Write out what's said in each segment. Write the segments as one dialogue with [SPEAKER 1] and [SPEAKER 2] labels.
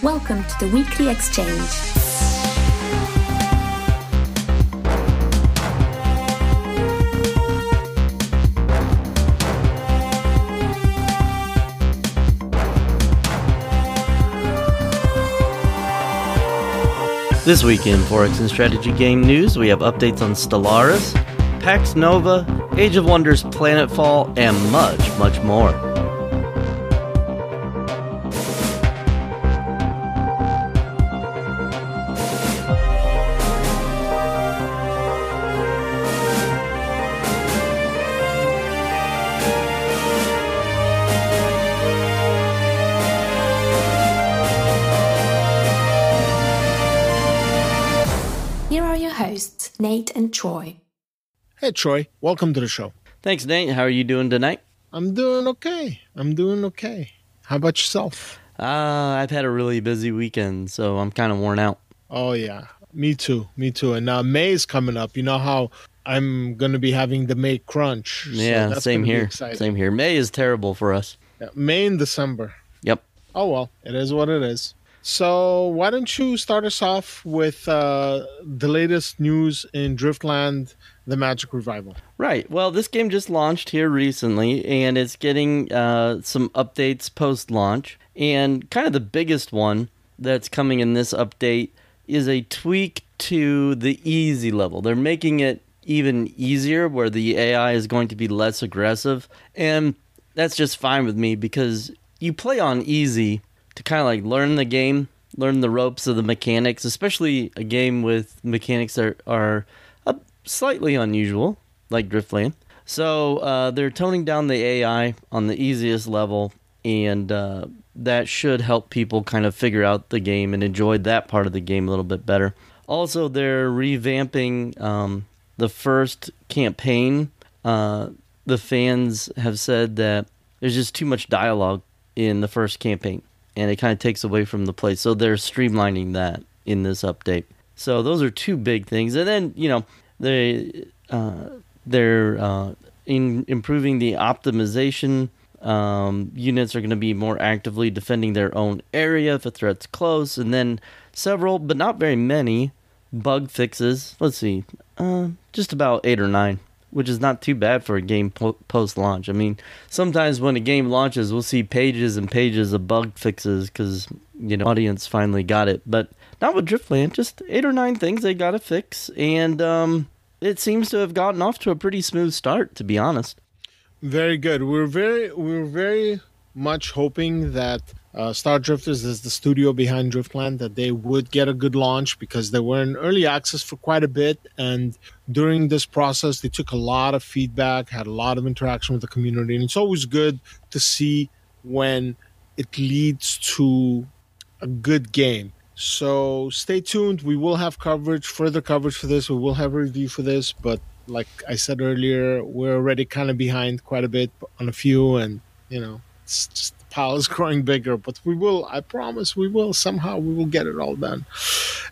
[SPEAKER 1] Welcome to the Weekly Exchange.
[SPEAKER 2] This week in 4X and Strategy Game News, we have updates on Stellaris, Pax Nova, Age of Wonders Planetfall, and much, much more.
[SPEAKER 1] Hosts, Nate and Troy.
[SPEAKER 3] Hey, Troy. Welcome to the show.
[SPEAKER 2] Thanks, Nate. How are you doing tonight?
[SPEAKER 3] I'm doing okay. I'm doing okay. How about yourself?
[SPEAKER 2] Uh, I've had a really busy weekend, so I'm kind of worn out.
[SPEAKER 3] Oh, yeah. Me too. Me too. And now May is coming up. You know how I'm going to be having the May crunch. so
[SPEAKER 2] yeah,
[SPEAKER 3] that's
[SPEAKER 2] same here. Same here. May is terrible for us.
[SPEAKER 3] Yeah, May and December.
[SPEAKER 2] Yep.
[SPEAKER 3] Oh, well. It is what it is. So, why don't you start us off with uh, the latest news in Driftland, the Magic Revival?
[SPEAKER 2] Right. Well, this game just launched here recently, and it's getting uh, some updates post launch. And kind of the biggest one that's coming in this update is a tweak to the easy level. They're making it even easier, where the AI is going to be less aggressive. And that's just fine with me because you play on easy to kind of like learn the game, learn the ropes of the mechanics, especially a game with mechanics that are uh, slightly unusual, like Driftland. So uh, they're toning down the AI on the easiest level, and uh, that should help people kind of figure out the game and enjoy that part of the game a little bit better. Also, they're revamping um, the first campaign. Uh, the fans have said that there's just too much dialogue in the first campaign, and it kind of takes away from the play. So they're streamlining that in this update. So those are two big things, and then you know they uh, they're uh, in improving the optimization. Um, units are going to be more actively defending their own area if a threat's close, and then several, but not very many, bug fixes. Let's see, uh, just about eight or nine, which is not too bad for a game po- post launch. I mean, sometimes when a game launches, we'll see pages and pages of bug fixes because you know audience finally got it, but not with Driftland. Just eight or nine things they got to fix, and um, it seems to have gotten off to a pretty smooth start, to be honest.
[SPEAKER 3] Very good. We're very we're very much hoping that uh, Star Drifters is the studio behind Driftland that they would get a good launch because they were in early access for quite a bit and during this process they took a lot of feedback, had a lot of interaction with the community and it's always good to see when it leads to a good game. So stay tuned. We will have coverage, further coverage for this. We will have a review for this, but like I said earlier, we're already kind of behind quite a bit on a few, and you know, it's just pile is growing bigger. But we will, I promise, we will somehow we will get it all done.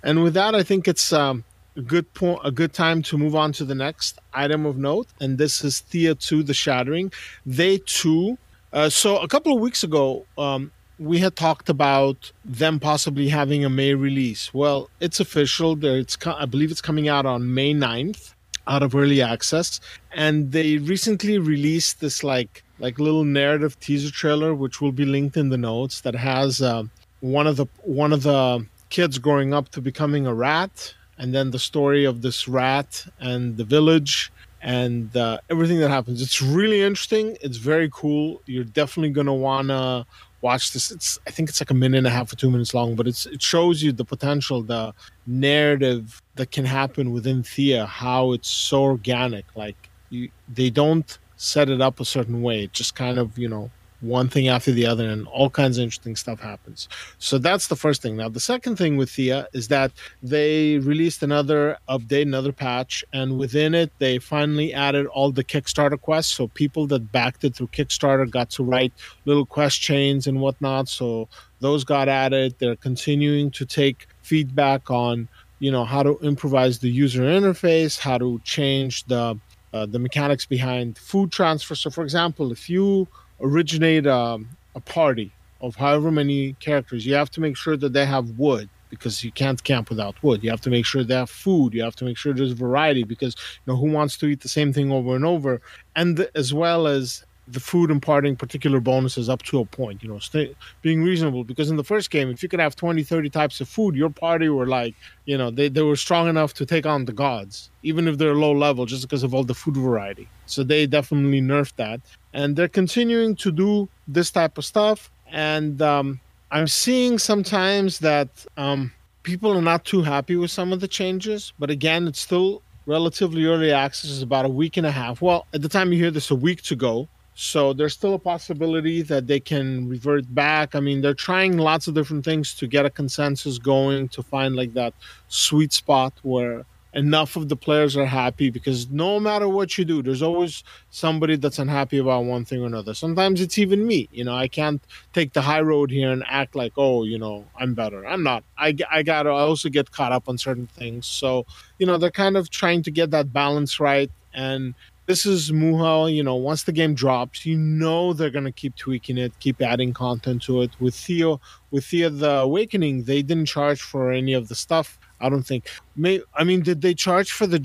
[SPEAKER 3] And with that, I think it's um, a good point, a good time to move on to the next item of note, and this is Thea Two: The Shattering. They too. Uh, so a couple of weeks ago, um, we had talked about them possibly having a May release. Well, it's official. It's I believe it's coming out on May 9th out of early access and they recently released this like like little narrative teaser trailer which will be linked in the notes that has uh, one of the one of the kids growing up to becoming a rat and then the story of this rat and the village and uh, everything that happens. It's really interesting. It's very cool. You're definitely want to watch this. It's i think it's like a minute and a half or two minutes long but it's it shows you the potential the narrative that can happen within thea how it's so organic. Like you they don't set it up a certain way just kind of you know one thing after the other, and all kinds of interesting stuff happens. So that's the first thing. Now, the second thing with Thea is that they released another update, another patch, and within it, they finally added all the Kickstarter quests. So people that backed it through Kickstarter got to write little quest chains and whatnot. So those got added. They're continuing to take feedback on you know how to improvise the user interface, how to change the uh, the mechanics behind food transfer. So, for example, if you originate um, a party of however many characters, you have to make sure that they have wood because you can't camp without wood. You have to make sure they have food. You have to make sure there's variety because you know who wants to eat the same thing over and over, and as well as the food imparting particular bonuses up to a point you know stay, being reasonable. Because in the first game if you could have 20 30 types of food your party were like you know they, they were strong enough to take on the gods even if they're low level just because of all the food variety. So they definitely nerfed that. And they're continuing to do this type of stuff. And um, i'm seeing sometimes that um, people are not too happy with some of the changes. But again it's still relatively early access is about a week and a half. Well at the time you hear this a week to go so there's still a possibility that they can revert back. I mean, they're trying lots of different things to get a consensus going to find like that sweet spot where enough of the players are happy because no matter what you do, there's always somebody that's unhappy about one thing or another. Sometimes it's even me. You know, I can't take the high road here and act like, oh, you know, I'm better. I'm not. I, I got to also get caught up on certain things. So, you know, they're kind of trying to get that balance right. And this is Muha. You know, once the game drops, you know they're gonna keep tweaking it, keep adding content to it. With Thea, with Thea the Awakening, they didn't charge for any of the stuff. I don't think. May I mean, did they charge for the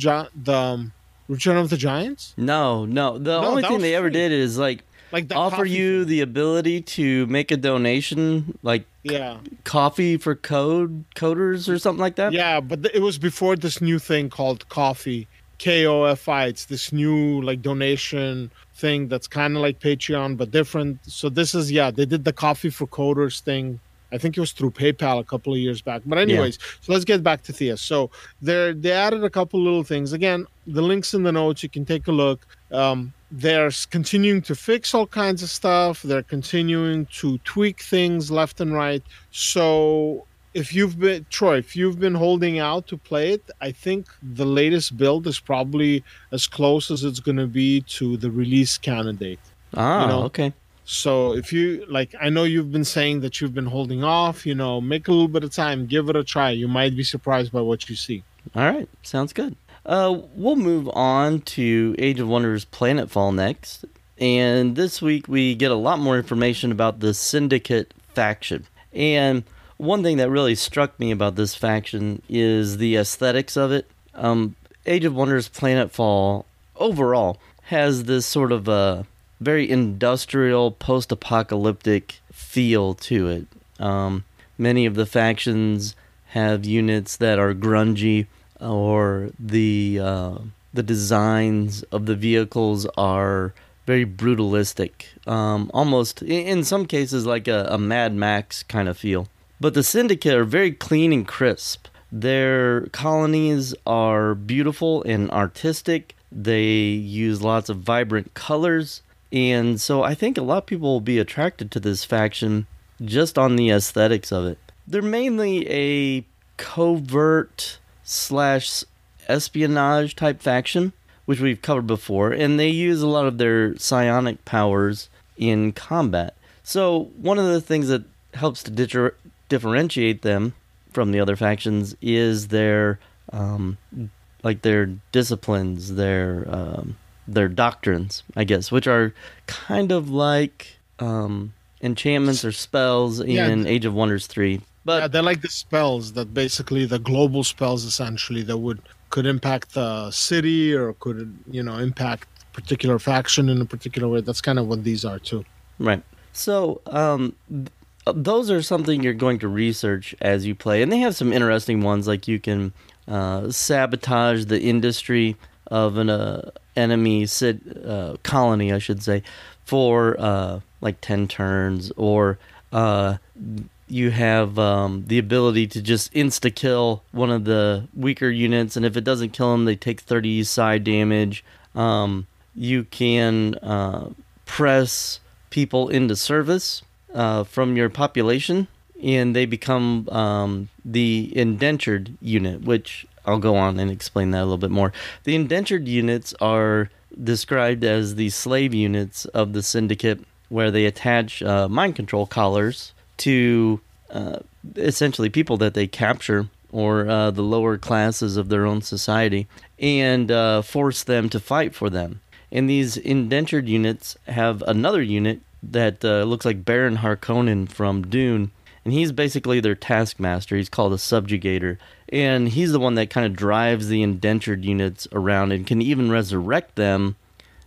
[SPEAKER 3] the um, Return of the Giants?
[SPEAKER 2] No, no. The no, only thing they free. ever did is like like offer you thing. the ability to make a donation, like
[SPEAKER 3] yeah,
[SPEAKER 2] coffee for code coders or something like that.
[SPEAKER 3] Yeah, but th- it was before this new thing called Ko-fi KOFI. It's this new like donation thing that's kind of like Patreon but different. So this is yeah, they did the coffee for coders thing. I think it was through PayPal a couple of years back. But anyways, yeah. so let's get back to Thea. So they they added a couple little things. Again, the links in the notes. You can take a look. Um, they're continuing to fix all kinds of stuff. They're continuing to tweak things left and right. So if you've been Troy, if you've been holding out to play it, I think the latest build is probably as close as it's going to be to the release candidate.
[SPEAKER 2] Ah, you know? okay.
[SPEAKER 3] So if you like, I know you've been saying that you've been holding off. You know, make a little bit of time, give it a try. You might be surprised by what you see.
[SPEAKER 2] All right, sounds good. Uh, we'll move on to Age of Wonders Planetfall next, and this week we get a lot more information about the Syndicate faction and one thing that really struck me about this faction is the aesthetics of it. Um, Age of Wonders Planetfall overall has this sort of a very industrial, post apocalyptic feel to it. Um, many of the factions have units that are grungy, or the uh, the designs of the vehicles are very brutalistic, um, almost in some cases like a, a Mad Max kind of feel. But the Syndicate are very clean and crisp. Their colonies are beautiful and artistic. They use lots of vibrant colors. And so I think a lot of people will be attracted to this faction just on the aesthetics of it. They're mainly a covert slash espionage type faction, which we've covered before, and they use a lot of their psionic powers in combat. So, one of the things that helps to differentiate them from the other factions is their um, like their disciplines, their um, their doctrines, I guess, which are kind of like um, enchantments or spells yeah, in Age of Wonders three.
[SPEAKER 3] But yeah, they're like the spells that basically the global spells essentially that would could impact the city or could you know impact particular faction in a particular way. That's kind of what these are too.
[SPEAKER 2] Right. So um, those are something you're going to research as you play, and they have some interesting ones. Like you can uh, sabotage the industry of an uh, enemy sit, uh, colony, I should say, for uh, like ten turns, or uh, you have um, the ability to just insta kill one of the weaker units, and if it doesn't kill them, they take thirty psi damage. Um, you can press people into service uh, from your population, and they become um, the indentured unit, which I'll go on and explain that a little bit more. The indentured units are described as the slave units of the syndicate, where they attach uh, mind control collars to uh, essentially people that they capture or uh, the lower classes of their own society and uh, force them to fight for them. And these indentured units have another unit that uh, looks like Baron Harkonnen from Dune, and he's basically their taskmaster. He's called a subjugator, and he's the one that kind of drives the indentured units around and can even resurrect them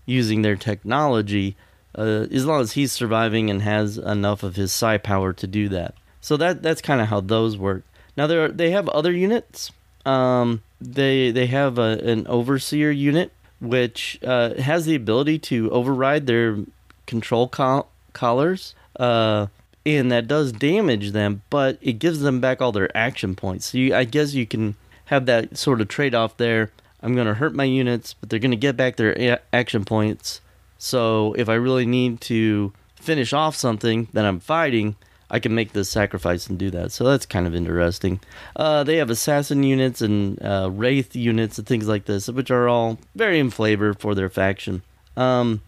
[SPEAKER 2] using their technology, uh, as long as he's surviving and has enough of his psi power to do that. So that that's kind of how those work. Now there are, they have other units. Um, they they have a, an overseer unit which uh, has the ability to override their control col- collars, uh, and that does damage them, but it gives them back all their action points. So you, I guess you can have that sort of trade off there. I'm going to hurt my units, but they're going to get back their a- action points. So if I really need to finish off something that I'm fighting, I can make this sacrifice and do that. So that's kind of interesting. Uh, they have assassin units and uh, wraith units and things like this, which are all very in flavor for their faction. Um,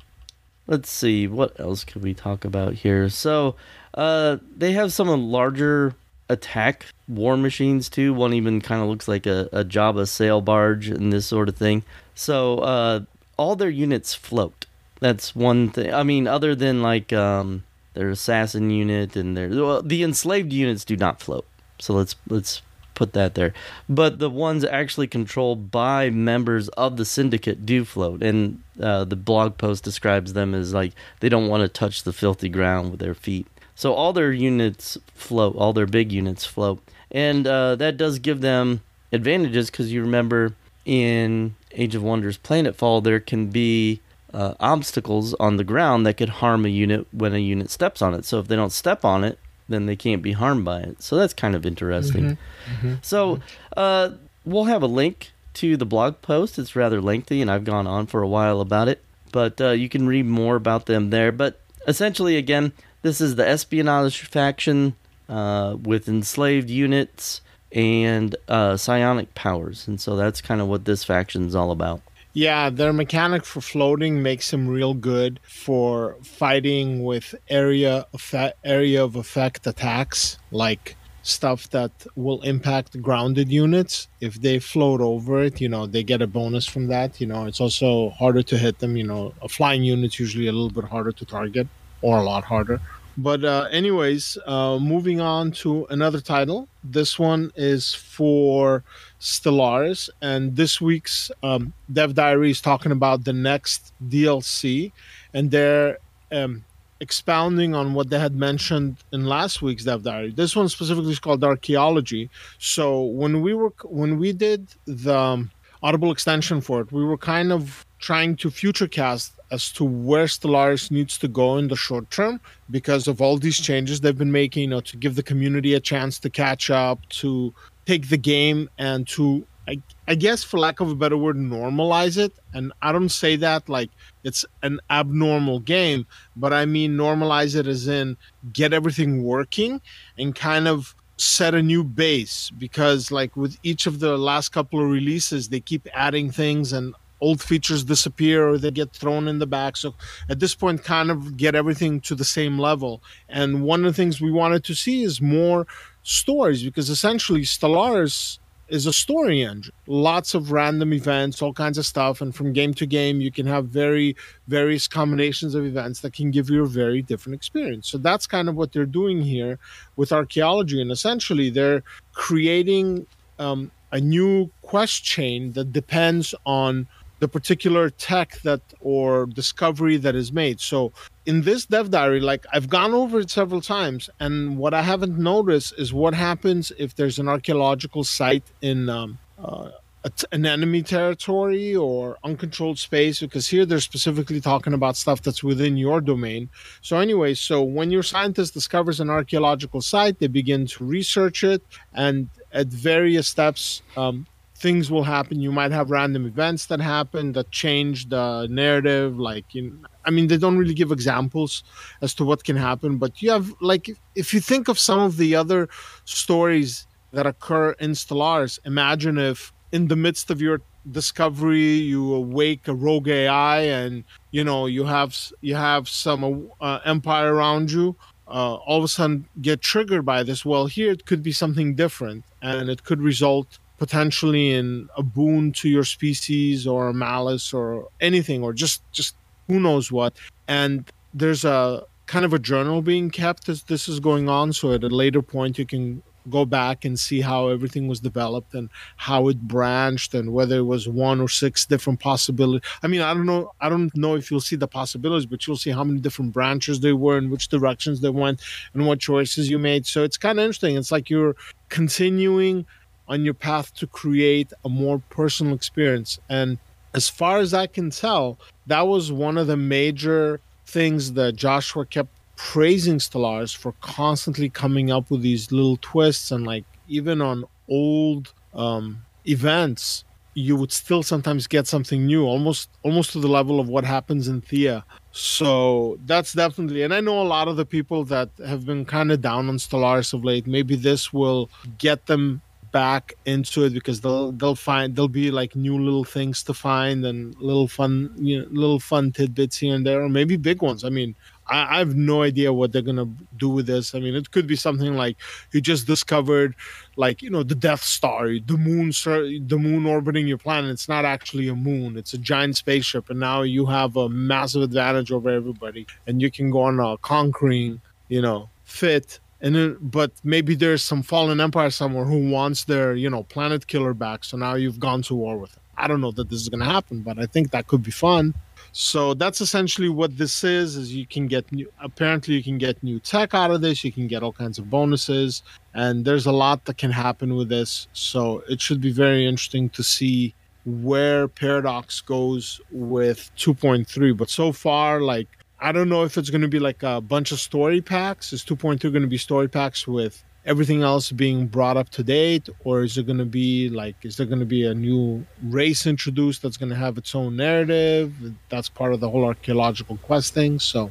[SPEAKER 2] let's see, what else could we talk about here? So uh, they have some larger attack war machines too. One even kind of looks like a, a Jabba sail barge and this sort of thing. So uh, all their units float. That's one thing. I mean, other than like um, their assassin unit and their well, the enslaved units do not float. So let's let's put that there. But the ones actually controlled by members of the syndicate do float, and uh, the blog post describes them as like they don't want to touch the filthy ground with their feet. So all their units float, all their big units float, and uh, that does give them advantages because you remember in Age of Wonders Planetfall there can be uh, obstacles on the ground that could harm a unit when a unit steps on it. So if they don't step on it, then they can't be harmed by it. So that's kind of interesting. Mm-hmm. Mm-hmm. So uh, we'll have a link to the blog post. It's rather lengthy, and I've gone on for a while about it. But uh, you can read more about them there. But essentially, again, this is the espionage faction uh, with enslaved units and uh, psionic powers. And so that's kind of what this faction is all about.
[SPEAKER 3] Yeah, their mechanic for floating makes them real good for fighting with area area of effect attacks, like stuff that will impact grounded units. If they float over it, you know, they get a bonus from that. You know, it's also harder to hit them. You know, a flying unit's usually a little bit harder to target, or a lot harder. But uh, anyways, uh, moving on to another title. This one is for Stellaris, and this week's um, Dev Diary is talking about the next DLC, and they're um, expounding on what they had mentioned in last week's Dev Diary. This one specifically is called Archaeology. So when we were when we did the um, Audible extension for it, we were kind of trying to futurecast as to where Stellaris needs to go in the short term because of all these changes they've been making, you know, to give the community a chance to catch up, to take the game and to I, I guess for lack of a better word normalize it. And i don't say that like it's an abnormal game but i mean normalize it as in get everything working and kind of set a new base because like with each of the last couple of releases they keep adding things and old features disappear or they get thrown in the back so at this point kind of get everything to the same level and one of the things we wanted to see is more stories because essentially Stellaris is a story engine. Lots of random events, all kinds of stuff, and from game to game, you can have very various combinations of events that can give you a very different experience. So that's kind of what they're doing here with archaeology, and essentially they're creating um, a new quest chain that depends on the particular tech that or discovery that is made. So in this dev diary, like I've gone over it several times, and what I haven't noticed is what happens if there's an archaeological site in um, uh, an enemy territory or uncontrolled space because here they're specifically talking about stuff that's within your domain so anyway so when your scientist discovers an archaeological site they begin to research it and at various steps um, things will happen. You might have random events that happen that change the narrative. Like, know, I mean, they don't really give examples as to what can happen, but you have like if you think of some of the other stories that occur in Stellaris, imagine if in the midst of your discovery you awake a rogue AI and you know you have you have some uh, empire around you. Uh, all of a sudden get triggered by this. Well, here it could be something different, and it could result potentially in a boon to your species or malice or anything or just just who knows what and there's a kind of a journal being kept as this is going on so at a later point you can go back and see how everything was developed and how it branched and whether it was one or six different possibilities. I mean, I don't know. I don't know if you'll see the possibilities, but you'll see how many different branches there were and which directions they went and what choices you made. So it's kind of interesting. It's like you're continuing on your path to create a more personal experience. And as far as I can tell, that was one of the major things that Joshua kept praising Stellaris for constantly coming up with these little twists and like even on old um, events you would still sometimes get something new almost almost to the level of what happens in Thea so that's definitely and I know a lot of the people that have been kind of down on Stellaris of late maybe this will get them back into it because they'll they'll find there'll be like new little things to find and little fun you know little fun tidbits here and there or maybe big ones. I mean I, I have no idea what they're gonna do with this. I mean it could be something like you just discovered like you know the death star the moon the moon orbiting your planet. It's not actually a moon. It's a giant spaceship and now you have a massive advantage over everybody and you can go on a conquering you know fit and then but maybe there's some fallen empire somewhere who wants their you know planet killer back. So now you've gone to war with it. I don't know that this is going to happen but i think that could be fun. So that's essentially what this is is you can get new apparently you can get new tech out of this. You can get all kinds of bonuses and there's a lot that can happen with this. So it should be very interesting to see where paradox goes with 2.3 but so far like I don't know if it's going to be like a bunch of story packs. Is 2.2 going to be story packs with everything else being brought up to date, or is it going to be like, is there going to be a new race introduced that's going to have its own narrative? That's part of the whole archaeological quest thing. So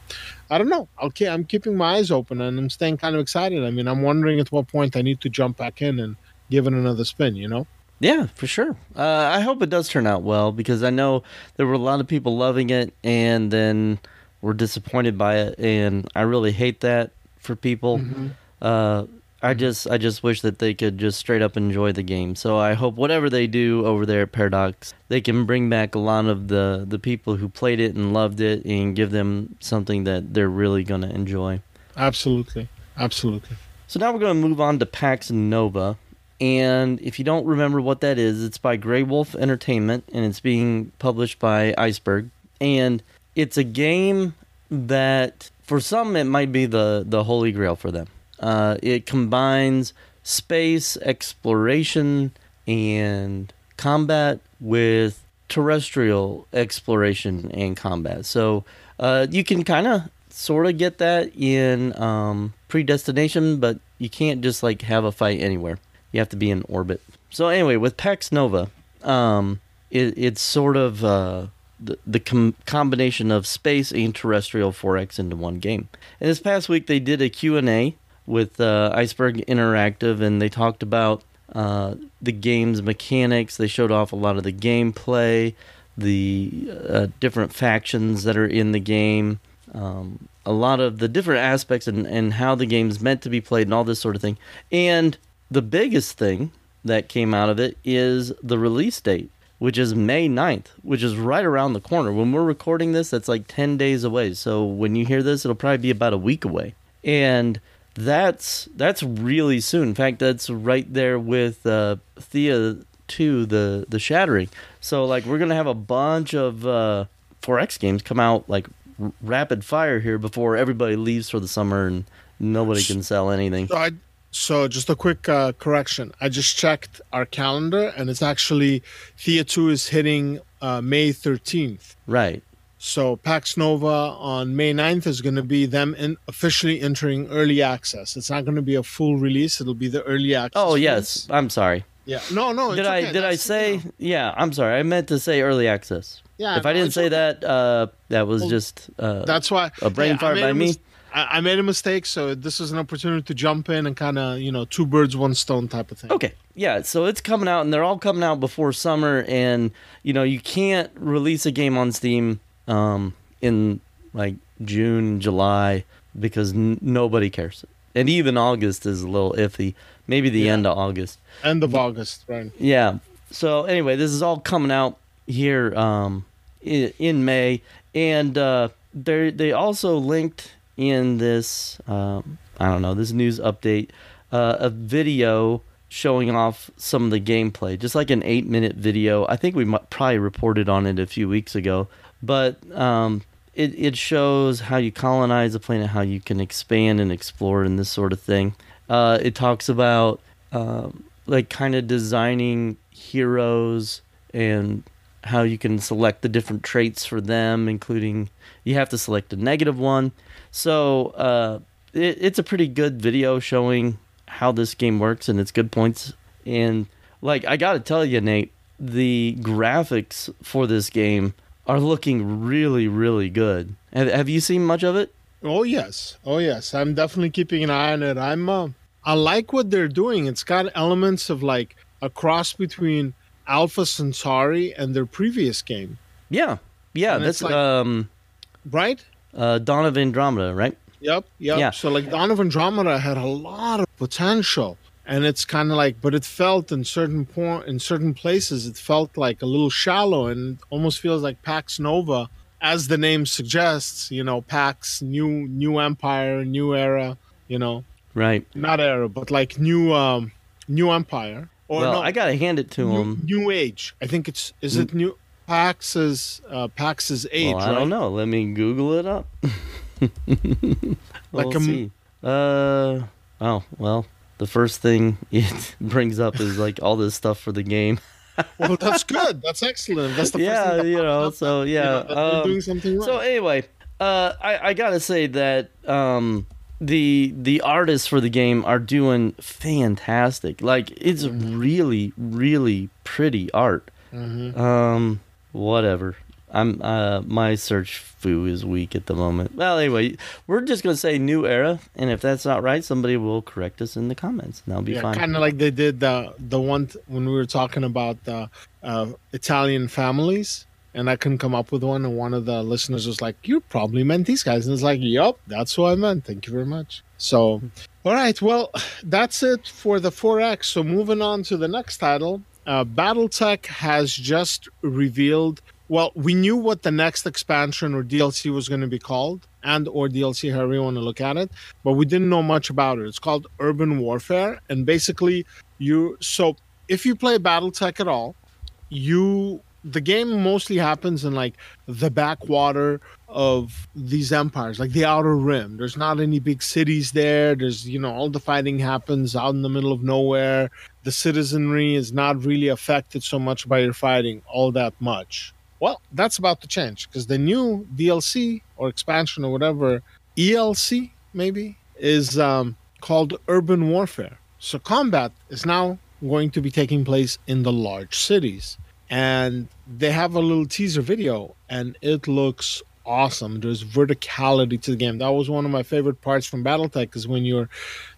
[SPEAKER 3] I don't know. Okay, I'm keeping my eyes open and I'm staying kind of excited. I mean, I'm wondering at what point I need to jump back in and give it another spin. You know?
[SPEAKER 2] Yeah, for sure. Uh, I hope it does turn out well because I know there were a lot of people loving it, and then were disappointed by it, and I really hate that for people. Mm-hmm. Uh, I just I just wish that they could just straight up enjoy the game. So I hope whatever they do over there at Paradox, they can bring back a lot of the the people who played it and loved it, and give them something that they're really going to enjoy.
[SPEAKER 3] Absolutely, absolutely.
[SPEAKER 2] So now we're going to move on to Pax Nova. And if you don't remember what that is, it's by Grey Wolf Entertainment and it's being published by Iceberg. And it's a game that for some it might be the the holy grail for them. Uh, it combines space exploration and combat with terrestrial exploration and combat. So uh, you can kind of sort of get that in um, predestination, but you can't just like have a fight anywhere. You have to be in orbit. So anyway, with Pax Nova, um, it, it's sort of uh, the, the com- combination of space and terrestrial 4X into one game. And this past week they did a Q&A with uh, Iceberg Interactive and they talked about uh, the game's mechanics. They showed off a lot of the gameplay, the uh, different factions that are in the game, um, a lot of the different aspects and, and how the game's meant to be played and all this sort of thing. And the biggest thing that came out of it is the release date which is May 9th, which is right around the corner. When we're recording this, that's like 10 days away. So when you hear this, it'll probably be about a week away. And that's that's really soon. In fact, that's right there with uh, Thea 2, the, the Shattering. So, like, we're going to have a bunch of uh, 4X games come out, like, r- rapid fire here before everybody leaves for the summer and nobody can sell anything.
[SPEAKER 3] I, so, just a quick uh, correction. I just checked our calendar, and it's actually Thea 2 is hitting uh, May 13th.
[SPEAKER 2] Right.
[SPEAKER 3] So, Pax Nova on May 9th is going to be them in officially entering early access. It's not going to be a full release, it'll be the early access.
[SPEAKER 2] Oh, yes. Release. I'm sorry.
[SPEAKER 3] Yeah. No, no.
[SPEAKER 2] Did
[SPEAKER 3] it's
[SPEAKER 2] I
[SPEAKER 3] okay.
[SPEAKER 2] did I say?
[SPEAKER 3] you know.
[SPEAKER 2] Yeah, I'm sorry. I meant to say early access.
[SPEAKER 3] Yeah,
[SPEAKER 2] If I didn't say
[SPEAKER 3] okay.
[SPEAKER 2] that, uh, that was just uh,
[SPEAKER 3] That's why
[SPEAKER 2] a brain
[SPEAKER 3] I
[SPEAKER 2] fart by
[SPEAKER 3] a
[SPEAKER 2] me.
[SPEAKER 3] I, I made a mistake, so this is an opportunity to jump in and kind of you know two birds, one stone type of thing.
[SPEAKER 2] Okay. Yeah, so it's coming out and they're all coming out before summer and you know, you can't release a game on Steam um in like June, July because n- nobody cares. And even August is a little iffy. Maybe the
[SPEAKER 3] Yeah.
[SPEAKER 2] end of August.
[SPEAKER 3] End of August, right?
[SPEAKER 2] Yeah. So anyway, this is all coming out here um in, in May and uh they they also linked in this um I don't know, this news update uh a video showing off some of the gameplay, just like an 8-minute video. I think we might, probably reported on it a few weeks ago, but um it, it shows how you colonize a planet, how you can expand and explore, and this sort of thing. Uh, it talks about um, like kind of designing heroes and how you can select the different traits for them, including you have to select a negative one. So uh, it, it's a pretty good video showing how this game works and its good points. And like I gotta tell you, Nate, the graphics for this game are looking really, really good. Have, have you seen much of it?
[SPEAKER 3] Oh yes, oh yes. I'm definitely keeping an eye on it. I'm. Uh, I like what they're doing. It's got elements of like a cross between Alpha Centauri and their previous game,
[SPEAKER 2] Yeah, yeah.
[SPEAKER 3] And
[SPEAKER 2] That's
[SPEAKER 3] like-
[SPEAKER 2] um,
[SPEAKER 3] right?
[SPEAKER 2] Uh, Dawn of Andromeda, right?
[SPEAKER 3] Yep, yep.
[SPEAKER 2] Yeah.
[SPEAKER 3] So like Dawn of Andromeda had a lot of potential, and it's kind of like, but it felt in certain point in certain places, it felt like a little shallow, and almost feels like Pax Nova, as the name suggests. You know, Pax new new empire, new era. You know,
[SPEAKER 2] Right.
[SPEAKER 3] not era, but like new um new empire. Or
[SPEAKER 2] well,
[SPEAKER 3] no,
[SPEAKER 2] I gotta hand it to
[SPEAKER 3] new,
[SPEAKER 2] him.
[SPEAKER 3] new age. I think it's is it new Pax's uh Pax's age,
[SPEAKER 2] Well, I
[SPEAKER 3] right?
[SPEAKER 2] don't know. Let me Google it up.
[SPEAKER 3] Like
[SPEAKER 2] we'll
[SPEAKER 3] a m-
[SPEAKER 2] see. Uh oh. Well, the first thing it brings up is like all this stuff for the game.
[SPEAKER 3] Well, that's good. That's excellent. That's the first
[SPEAKER 2] yeah,
[SPEAKER 3] that
[SPEAKER 2] you know.
[SPEAKER 3] up,
[SPEAKER 2] So
[SPEAKER 3] you
[SPEAKER 2] yeah.
[SPEAKER 3] know, that
[SPEAKER 2] um,
[SPEAKER 3] doing something right.
[SPEAKER 2] So anyway, uh, I, I gotta say that um, the the artists for the game are doing fantastic. Like it's
[SPEAKER 3] Mm-hmm.
[SPEAKER 2] really really pretty art. Um, whatever. I'm uh my search foo is weak at the moment. Well, anyway, we're just gonna say new era, and if that's not right, somebody will correct us in the comments, and that'll be
[SPEAKER 3] yeah,
[SPEAKER 2] fine.
[SPEAKER 3] kind of like they did the the one t- when we were talking about the uh, Italian families, and I couldn't come up with one, and one of the listeners was like, "You probably meant these guys," and it's like, "Yup, that's what I meant. Thank you very much." So, all right, well, that's it for the 4X. So moving on to the next title, uh, BattleTech has just revealed. Well, we knew what the next expansion or DLC was going to be called, and or DLC, however you want to look at it, but we didn't know much about it. It's called Urban Warfare, and basically, you so if you play BattleTech at all, you the game mostly happens in like the backwater of these empires like the outer rim there's not any big cities there there's you know all the fighting happens out in the middle of nowhere the citizenry is not really affected so much by your fighting all that much. Well that's about to change because the new dlc or expansion or whatever elc maybe is um, called urban warfare. So combat is now going to be taking place in the large cities. And they have a little teaser video and it looks awesome. There's verticality to the game. That was one of my favorite parts from battletech is when you're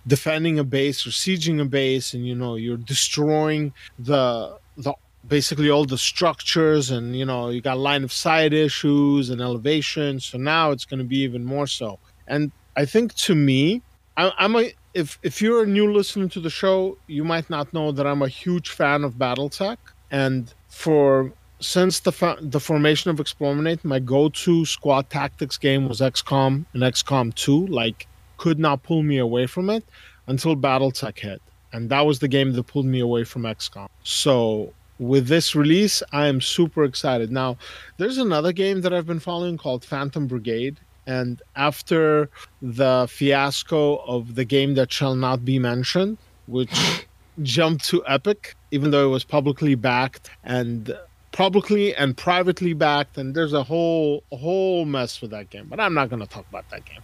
[SPEAKER 3] defending a base or sieging a base and you know you're destroying the the basically all the structures and you know you got line of sight issues and elevation. So now it's going to be even more so. And i think to me I, i'm a if if you're a new listener to the show you might not know that i'm a huge fan of battletech. And for since the fa- the formation of Explorminate, my go-to squad tactics game was XCOM and XCOM 2. Like, could not pull me away from it until BattleTech hit, and that was the game that pulled me away from XCOM. So with this release, I am super excited. Now, there's another game that I've been following called Phantom Brigade, and after the fiasco of the game that shall not be mentioned, which jumped to Epic, even though it was publicly backed and publicly and privately backed, and there's a whole a whole mess with that game. But I'm not going to talk about that game.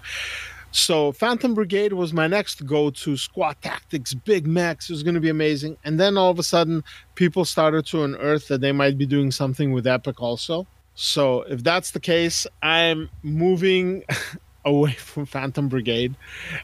[SPEAKER 3] So Phantom Brigade was my next go-to squad tactics, big. It was going to be amazing. And then all of a sudden, people started to unearth that they might be doing something with Epic also. So if that's the case, I'm moving away from Phantom Brigade,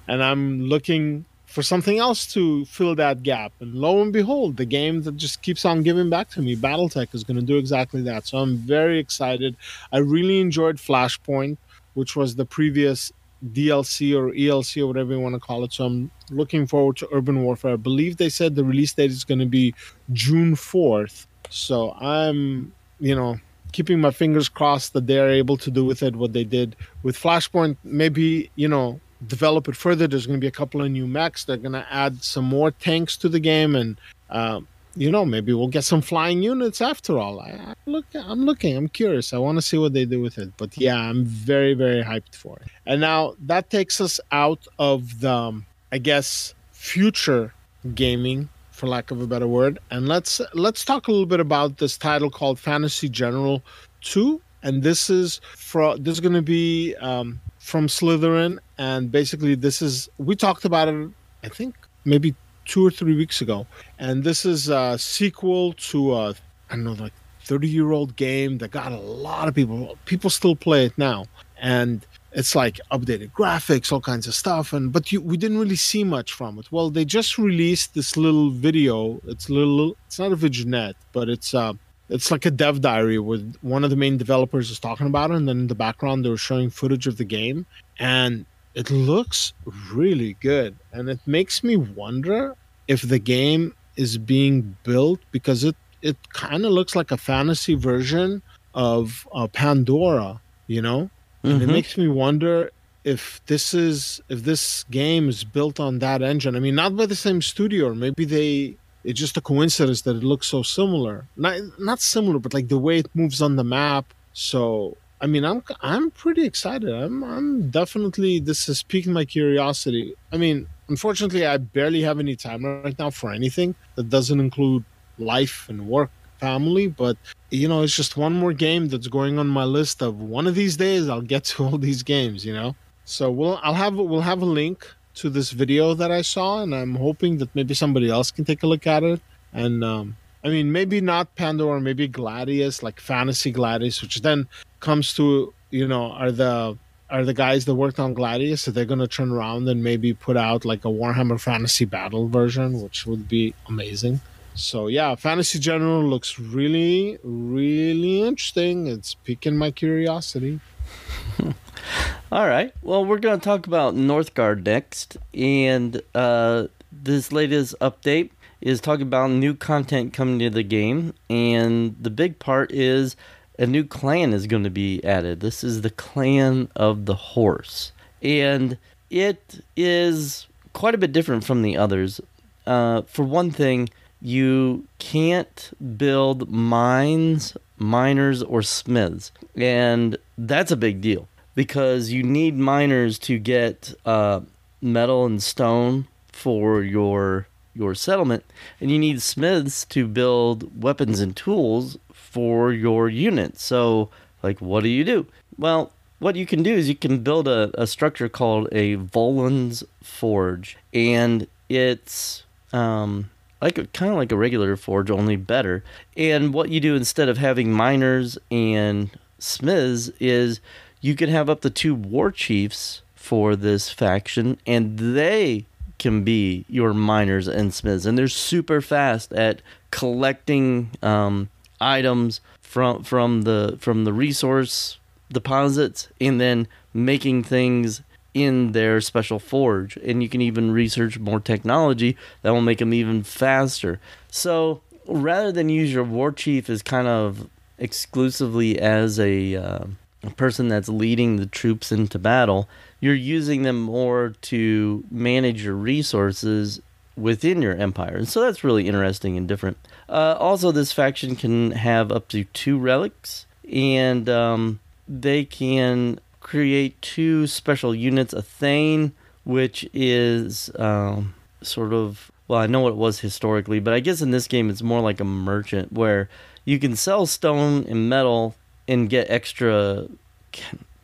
[SPEAKER 3] and I'm looking for something else to fill that gap. And lo and behold, the game that just keeps on giving back to me, BattleTech, is going to do exactly that. So I'm very excited. I really enjoyed Flashpoint, which was the previous DLC or ELC or whatever you want to call it. So I'm looking forward to Urban Warfare. I believe they said the release date is going to be June 4th. So I'm, you know, keeping my fingers crossed that they're able to do with it what they did with Flashpoint. Maybe, you know, develop it further. There's going to be a couple of new mechs. They're going to add some more tanks to the game, and uh, you know, maybe we'll get some flying units after all. I, I look, I'm looking. I'm curious. I want to see what they do with it. But yeah, I'm very, very hyped for it. And now that takes us out of the, um, I guess, future gaming for lack of a better word. And let's let's talk a little bit about this title called Fantasy General 2. And this is from this is going to be um, from Slitherine, and basically this is we talked about it. I think maybe two or three weeks ago, and this is a sequel to a I don't know like 30 year old game that got a lot of people. People still play it now, and it's like updated graphics, all kinds of stuff, and but you, we didn't really see much from it. Well, they just released this little video. It's little. It's not a vignette, but it's uh, it's like a dev diary where one of the main developers is talking about it, and then in the background they were showing footage of the game, and it looks really good, and it makes me wonder if the game is being built because it it kind of looks like a fantasy version of uh, Pandora, you know and mm-hmm. it makes me wonder if this is if this game is built on that engine. I mean, not by the same studio, or maybe they it's just a coincidence that it looks so similar. Not not similar, but like the way it moves on the map. So I mean, I'm I'm pretty excited. I'm I'm definitely this is piquing my curiosity. I mean, unfortunately, I barely have any time right now for anything that doesn't include life and work family, but you know, it's just one more game that's going on my list of one of these days I'll get to all these games, you know. So we'll I'll have we'll have a link to this video that I saw, and I'm hoping that maybe somebody else can take a look at it. And um, I mean, maybe not Pandora, maybe Gladius, like Fantasy Gladius, which then comes to you know, are the are the guys that worked on Gladius? So they're to turn around and maybe put out like a Warhammer Fantasy Battle version, which would be amazing. So yeah, Fantasy General looks really, really interesting. It's piquing my curiosity.
[SPEAKER 2] All right. Well, we're going to talk about Northgard next, and uh, this latest update is talking about new content coming to the game, and the big part is a new clan is going to be added. This is the Clan of the Horse, and it is quite a bit different from the others. Uh, for one thing, you can't build mines, miners, or smiths. And that's a big deal because you need miners to get uh, metal and stone for your your settlement, and you need smiths to build weapons and tools for your unit. So, like, what do you do? Well, what you can do is you can build a, a structure called a Volan's Forge, and it's um, like kind of like a regular forge, only better. And what you do instead of having miners and smiths is you can have up to two war chiefs for this faction, and they can be your miners and smiths, and they're super fast at collecting um, items from from the from the resource deposits, and then making things in their special forge and you can even research more technology that will make them even faster. So rather than use your war chief as kind of exclusively as a, uh, a person that's leading the troops into battle you're using them more to manage your resources within your empire. And so that's really interesting and different. Uh, also this faction can have up to two relics and um, they can create two special units a Thane, which is um, sort of, well, I know what it was historically, but I guess in this game it's more like a merchant where you can sell stone and metal and get extra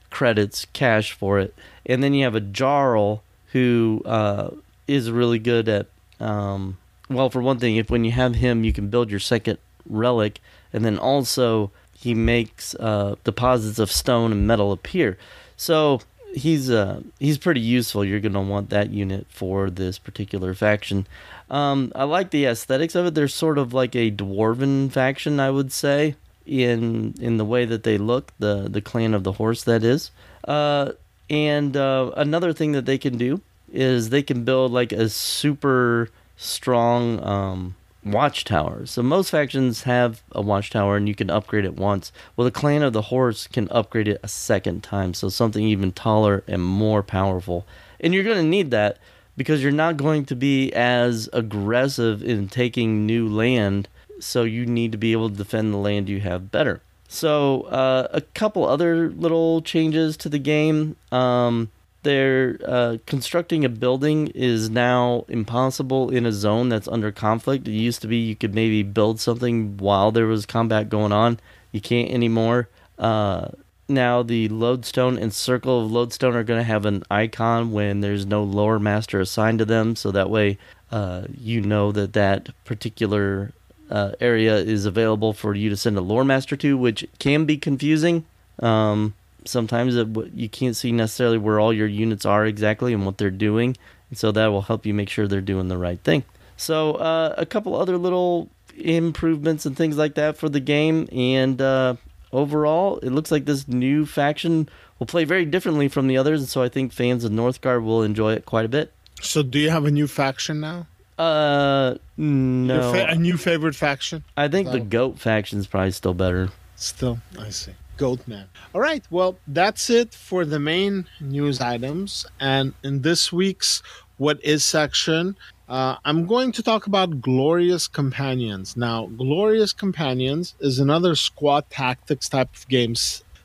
[SPEAKER 2] credits, cash for it. And then you have a Jarl who uh, is really good at. Um, well, for one thing, if when you have him, you can build your second relic, and then also he makes uh, deposits of stone and metal appear. So he's uh, he's pretty useful. You're gonna want that unit for this particular faction. Um, I like the aesthetics of it. They're sort of like a dwarven faction, I would say, in in the way that they look. The the clan of the horse, that is. Uh, and uh, another thing that they can do is they can build like a super strong um, watchtower. So most factions have a watchtower and you can upgrade it once. Well, the clan of the horse can upgrade it a second time, so something even taller and more powerful. And you're going to need that because you're not going to be as aggressive in taking new land, so you need to be able to defend the land you have better. So, uh, a couple other little changes to the game. Um, they're uh, constructing a building is now impossible in a zone that's under conflict. It used to be you could maybe build something while there was combat going on. You can't anymore. Uh, now the lodestone and circle of lodestone are going to have an icon when there's no lore master assigned to them, so that way uh, you know that that particular uh, area is available for you to send a lore master to, which can be confusing. Um, sometimes it, you can't see necessarily where all your units are exactly and what they're doing. And so that will help you make sure they're doing the right thing. So uh, a couple other little improvements and things like that for the game. And uh, overall, it looks like this new faction will play very differently from the others. And so I think fans of Northgard will enjoy it quite a bit.
[SPEAKER 3] So do you have a new faction now?
[SPEAKER 2] Uh, no.
[SPEAKER 3] Fa- a new favorite faction?
[SPEAKER 2] I think the goat faction is probably still better.
[SPEAKER 3] Still, I see. Goatman. All right, well, that's it for the main news items. And in this week's What Is section, uh, I'm going to talk about Glorious Companions. Now, Glorious Companions is another squad tactics type of game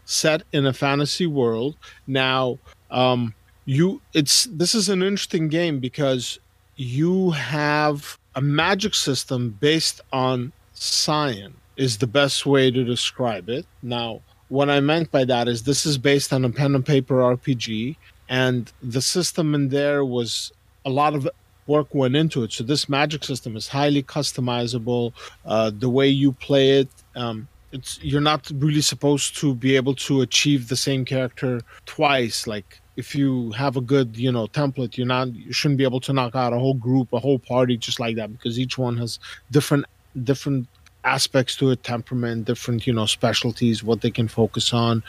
[SPEAKER 3] set in a fantasy world. Now, um, you it's this is an interesting game because you have a magic system based on science is the best way to describe it. Now, what I meant by that is this is based on a pen and paper RPG, and the system in there was a lot of work went into it. So this magic system is highly customizable. Uh, the way you play it, um, it's you're not really supposed to be able to achieve the same character twice. Like if you have a good, you know, template, you're not you shouldn't be able to knock out a whole group, a whole party just like that because each one has different different aspects to it temperament different you know specialties what they can focus on.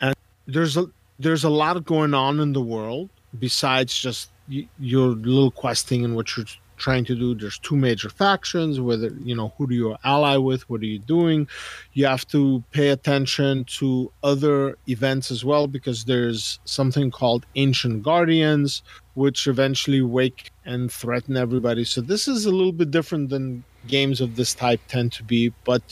[SPEAKER 3] And there's a there's a lot going on in the world besides just y- your little questing and what you're trying to do. There's two major factions whether you know who do you ally with what are you doing? You have to pay attention to other events as well because there's something called ancient guardians which eventually wake and threaten everybody. So this is a little bit different than games of this type tend to be but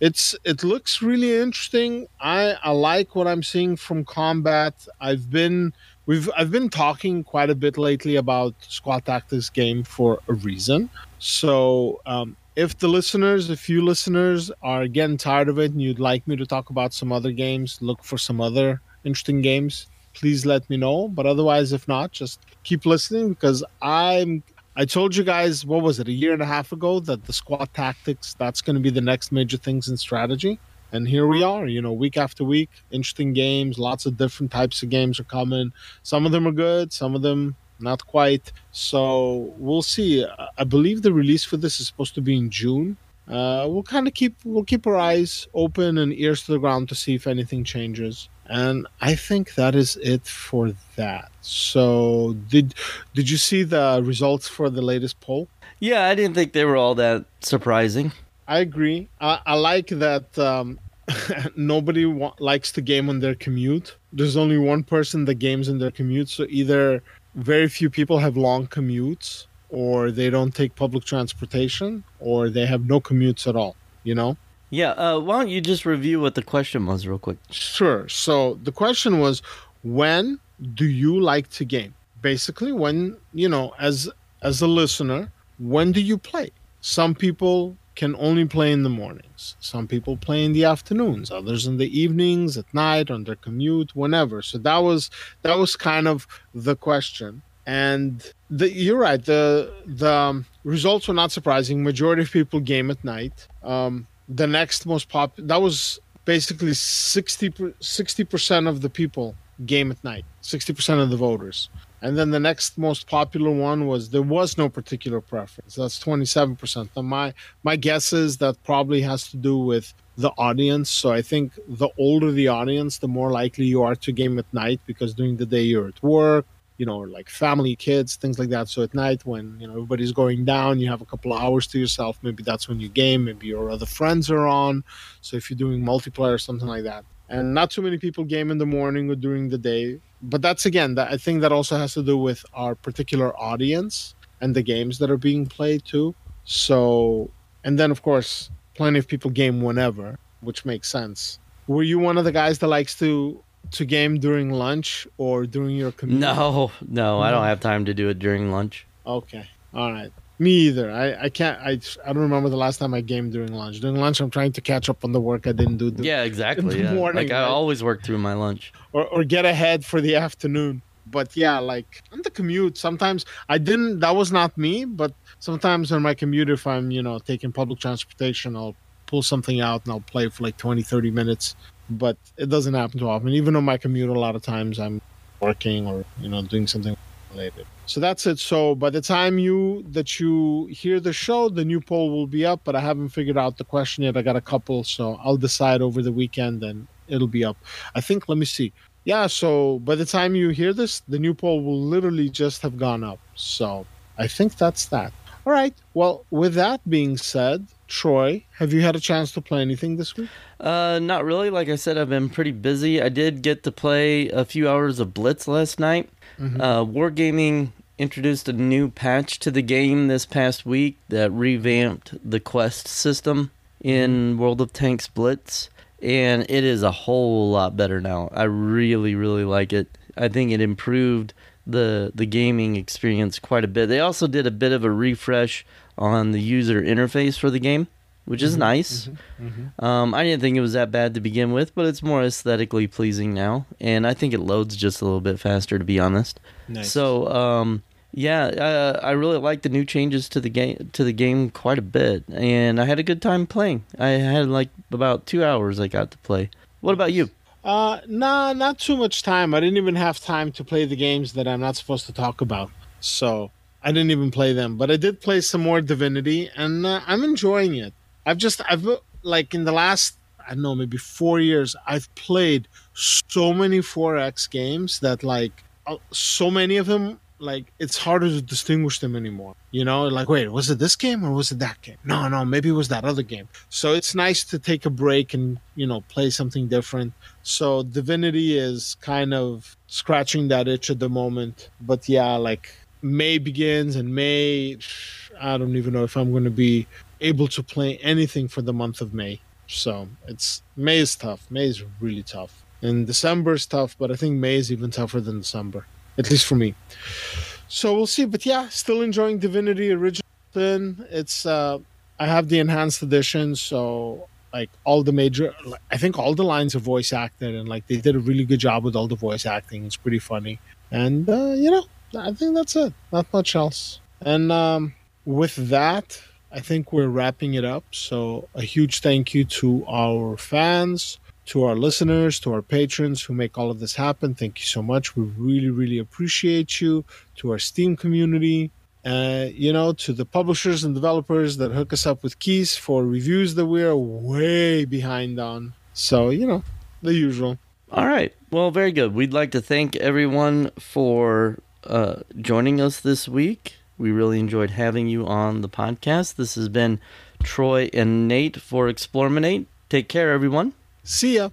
[SPEAKER 3] it's it looks really interesting. I i like what i'm seeing from combat. I've been we've i've been talking quite a bit lately about squad tactics game for a reason. So um if the listeners if you listeners are getting tired of it and you'd like me to talk about some other games look for some other interesting games please let me know. But otherwise if not just keep listening because i'm I told you guys, what was it, a year and a half ago, that the squad tactics, that's going to be the next major things in strategy. And here we are, you know, week after week, interesting games, lots of different types of games are coming. Some of them are good, some of them not quite. So we'll see. I believe the release for this is supposed to be in June. Uh, we'll kind of keep we'll keep our eyes open and ears to the ground to see if anything changes. And I think that is it for that. So did did you see the results for the latest poll?
[SPEAKER 2] Yeah, I didn't think they were all that surprising.
[SPEAKER 3] I agree. I, I like that um, nobody wa- likes to game on their commute. There's only one person that games in their commute. So either very few people have long commutes, or they don't take public transportation, or they have no commutes at all. You know.
[SPEAKER 2] Yeah, uh, why don't you just review what the question was real quick?
[SPEAKER 3] Sure. So the question was, when do you like to game? Basically, when you know, as as a listener, when do you play? Some people can only play in the mornings. Some people play in the afternoons, others in the evenings, at night, on their commute, whenever. So that was that was kind of the question. And the, you're right. The the um, results were not surprising. Majority of people game at night. Um, the next most pop that was basically 60 percent of the people game at night. Sixty percent of the voters. And then the next most popular one was there was no particular preference. That's 27%. Now my my guess is that probably has to do with the audience. So I think the older the audience, the more likely you are to game at night because during the day you're at work, you know, like family, kids, things like that. So at night when, you know, everybody's going down, you have a couple of hours to yourself. Maybe that's when you game, maybe your other friends are on. So if you're doing multiplayer or something like that. And not too many people game in the morning or during the day but that's again that I think that also has to do with our particular audience and the games that are being played too. So and then of course plenty of people game whenever, which makes sense. Were you one of the guys that likes to to game during lunch or during your commute?
[SPEAKER 2] No, no, I don't have time to do it during lunch.
[SPEAKER 3] Okay. All right. Me either. I, I can't. I, I don't remember the last time I gamed during lunch. During lunch, I'm trying to catch up on the work I didn't do. The,
[SPEAKER 2] yeah, exactly. Yeah. Morning, like I right? always work through my lunch,
[SPEAKER 3] or or get ahead for the afternoon. But yeah, like on the commute, sometimes I didn't. That was not me. But sometimes on my commute, if I'm you know taking public transportation, I'll pull something out and I'll play for like 20, 30 minutes. But it doesn't happen too often. Even on my commute, a lot of times I'm working or you know doing something related. So that's it. So by the time you that you hear the show, the new poll will be up, but I haven't figured out the question yet. I got a couple, so I'll decide over the weekend and it'll be up. I think let me see. Yeah, so by the time you hear this, the new poll will literally just have gone up. So I think that's that. All right. Well, with that being said, Troy, have you had a chance to play anything this week?
[SPEAKER 2] Uh, not really. Like I said, I've been pretty busy. I did get to play a few hours of Blitz last night. Mm-hmm. Uh, Wargaming introduced a new patch to the game this past week that revamped the quest system in World of Tanks Blitz, and it is a whole lot better now. I really, really like it. I think it improved the the gaming experience quite a bit. They also did a bit of a refresh on the user interface for the game which is mm-hmm, nice. Mm-hmm, mm-hmm. Um, I didn't think it was that bad to begin with, but it's more aesthetically pleasing now, and I think it loads just a little bit faster, to be honest. Nice. So, um, yeah, uh, I really like the new changes to the game to the game quite a bit, and I had a good time playing. I had like about two hours I got to play. What about you?
[SPEAKER 3] Uh, nah, not too much time. I didn't even have time to play the games that I'm not supposed to talk about, so I didn't even play them. But I did play some more Divinity, and uh, I'm enjoying it. I've just I've like in the last I don't know maybe four years I've played so many 4X games that like uh, so many of them like it's harder to distinguish them anymore. You know, like wait, was it this game or was it that game? No, no, maybe it was that other game. So it's nice to take a break and you know play something different. So Divinity is kind of scratching that itch at the moment. But yeah, like May begins and May I don't even know if I'm going to be able to play anything for the month of May. So it's May is tough. May is really tough. And December is tough, but I think May is even tougher than December, at least for me. So we'll see. But yeah, still enjoying Divinity Original Sin. It's uh I have the enhanced edition, so like all the major I think all the lines are voice acted and like they did a really good job with all the voice acting. It's pretty funny. And uh, you know, I think that's it. Not much else. And um with that, I think we're wrapping it up. So, a huge thank you to our fans, to our listeners, to our patrons who make all of this happen. Thank you so much. We really, really appreciate you. To our Steam community, uh, you know, to the publishers and developers that hook us up with keys for reviews that we're way behind on. So, you know, the usual.
[SPEAKER 2] All right. Well, very good. We'd like to thank everyone for uh, joining us this week. We really enjoyed having you on the podcast. This has been Troy and Nate for Explorminate. Take care, everyone.
[SPEAKER 3] See ya.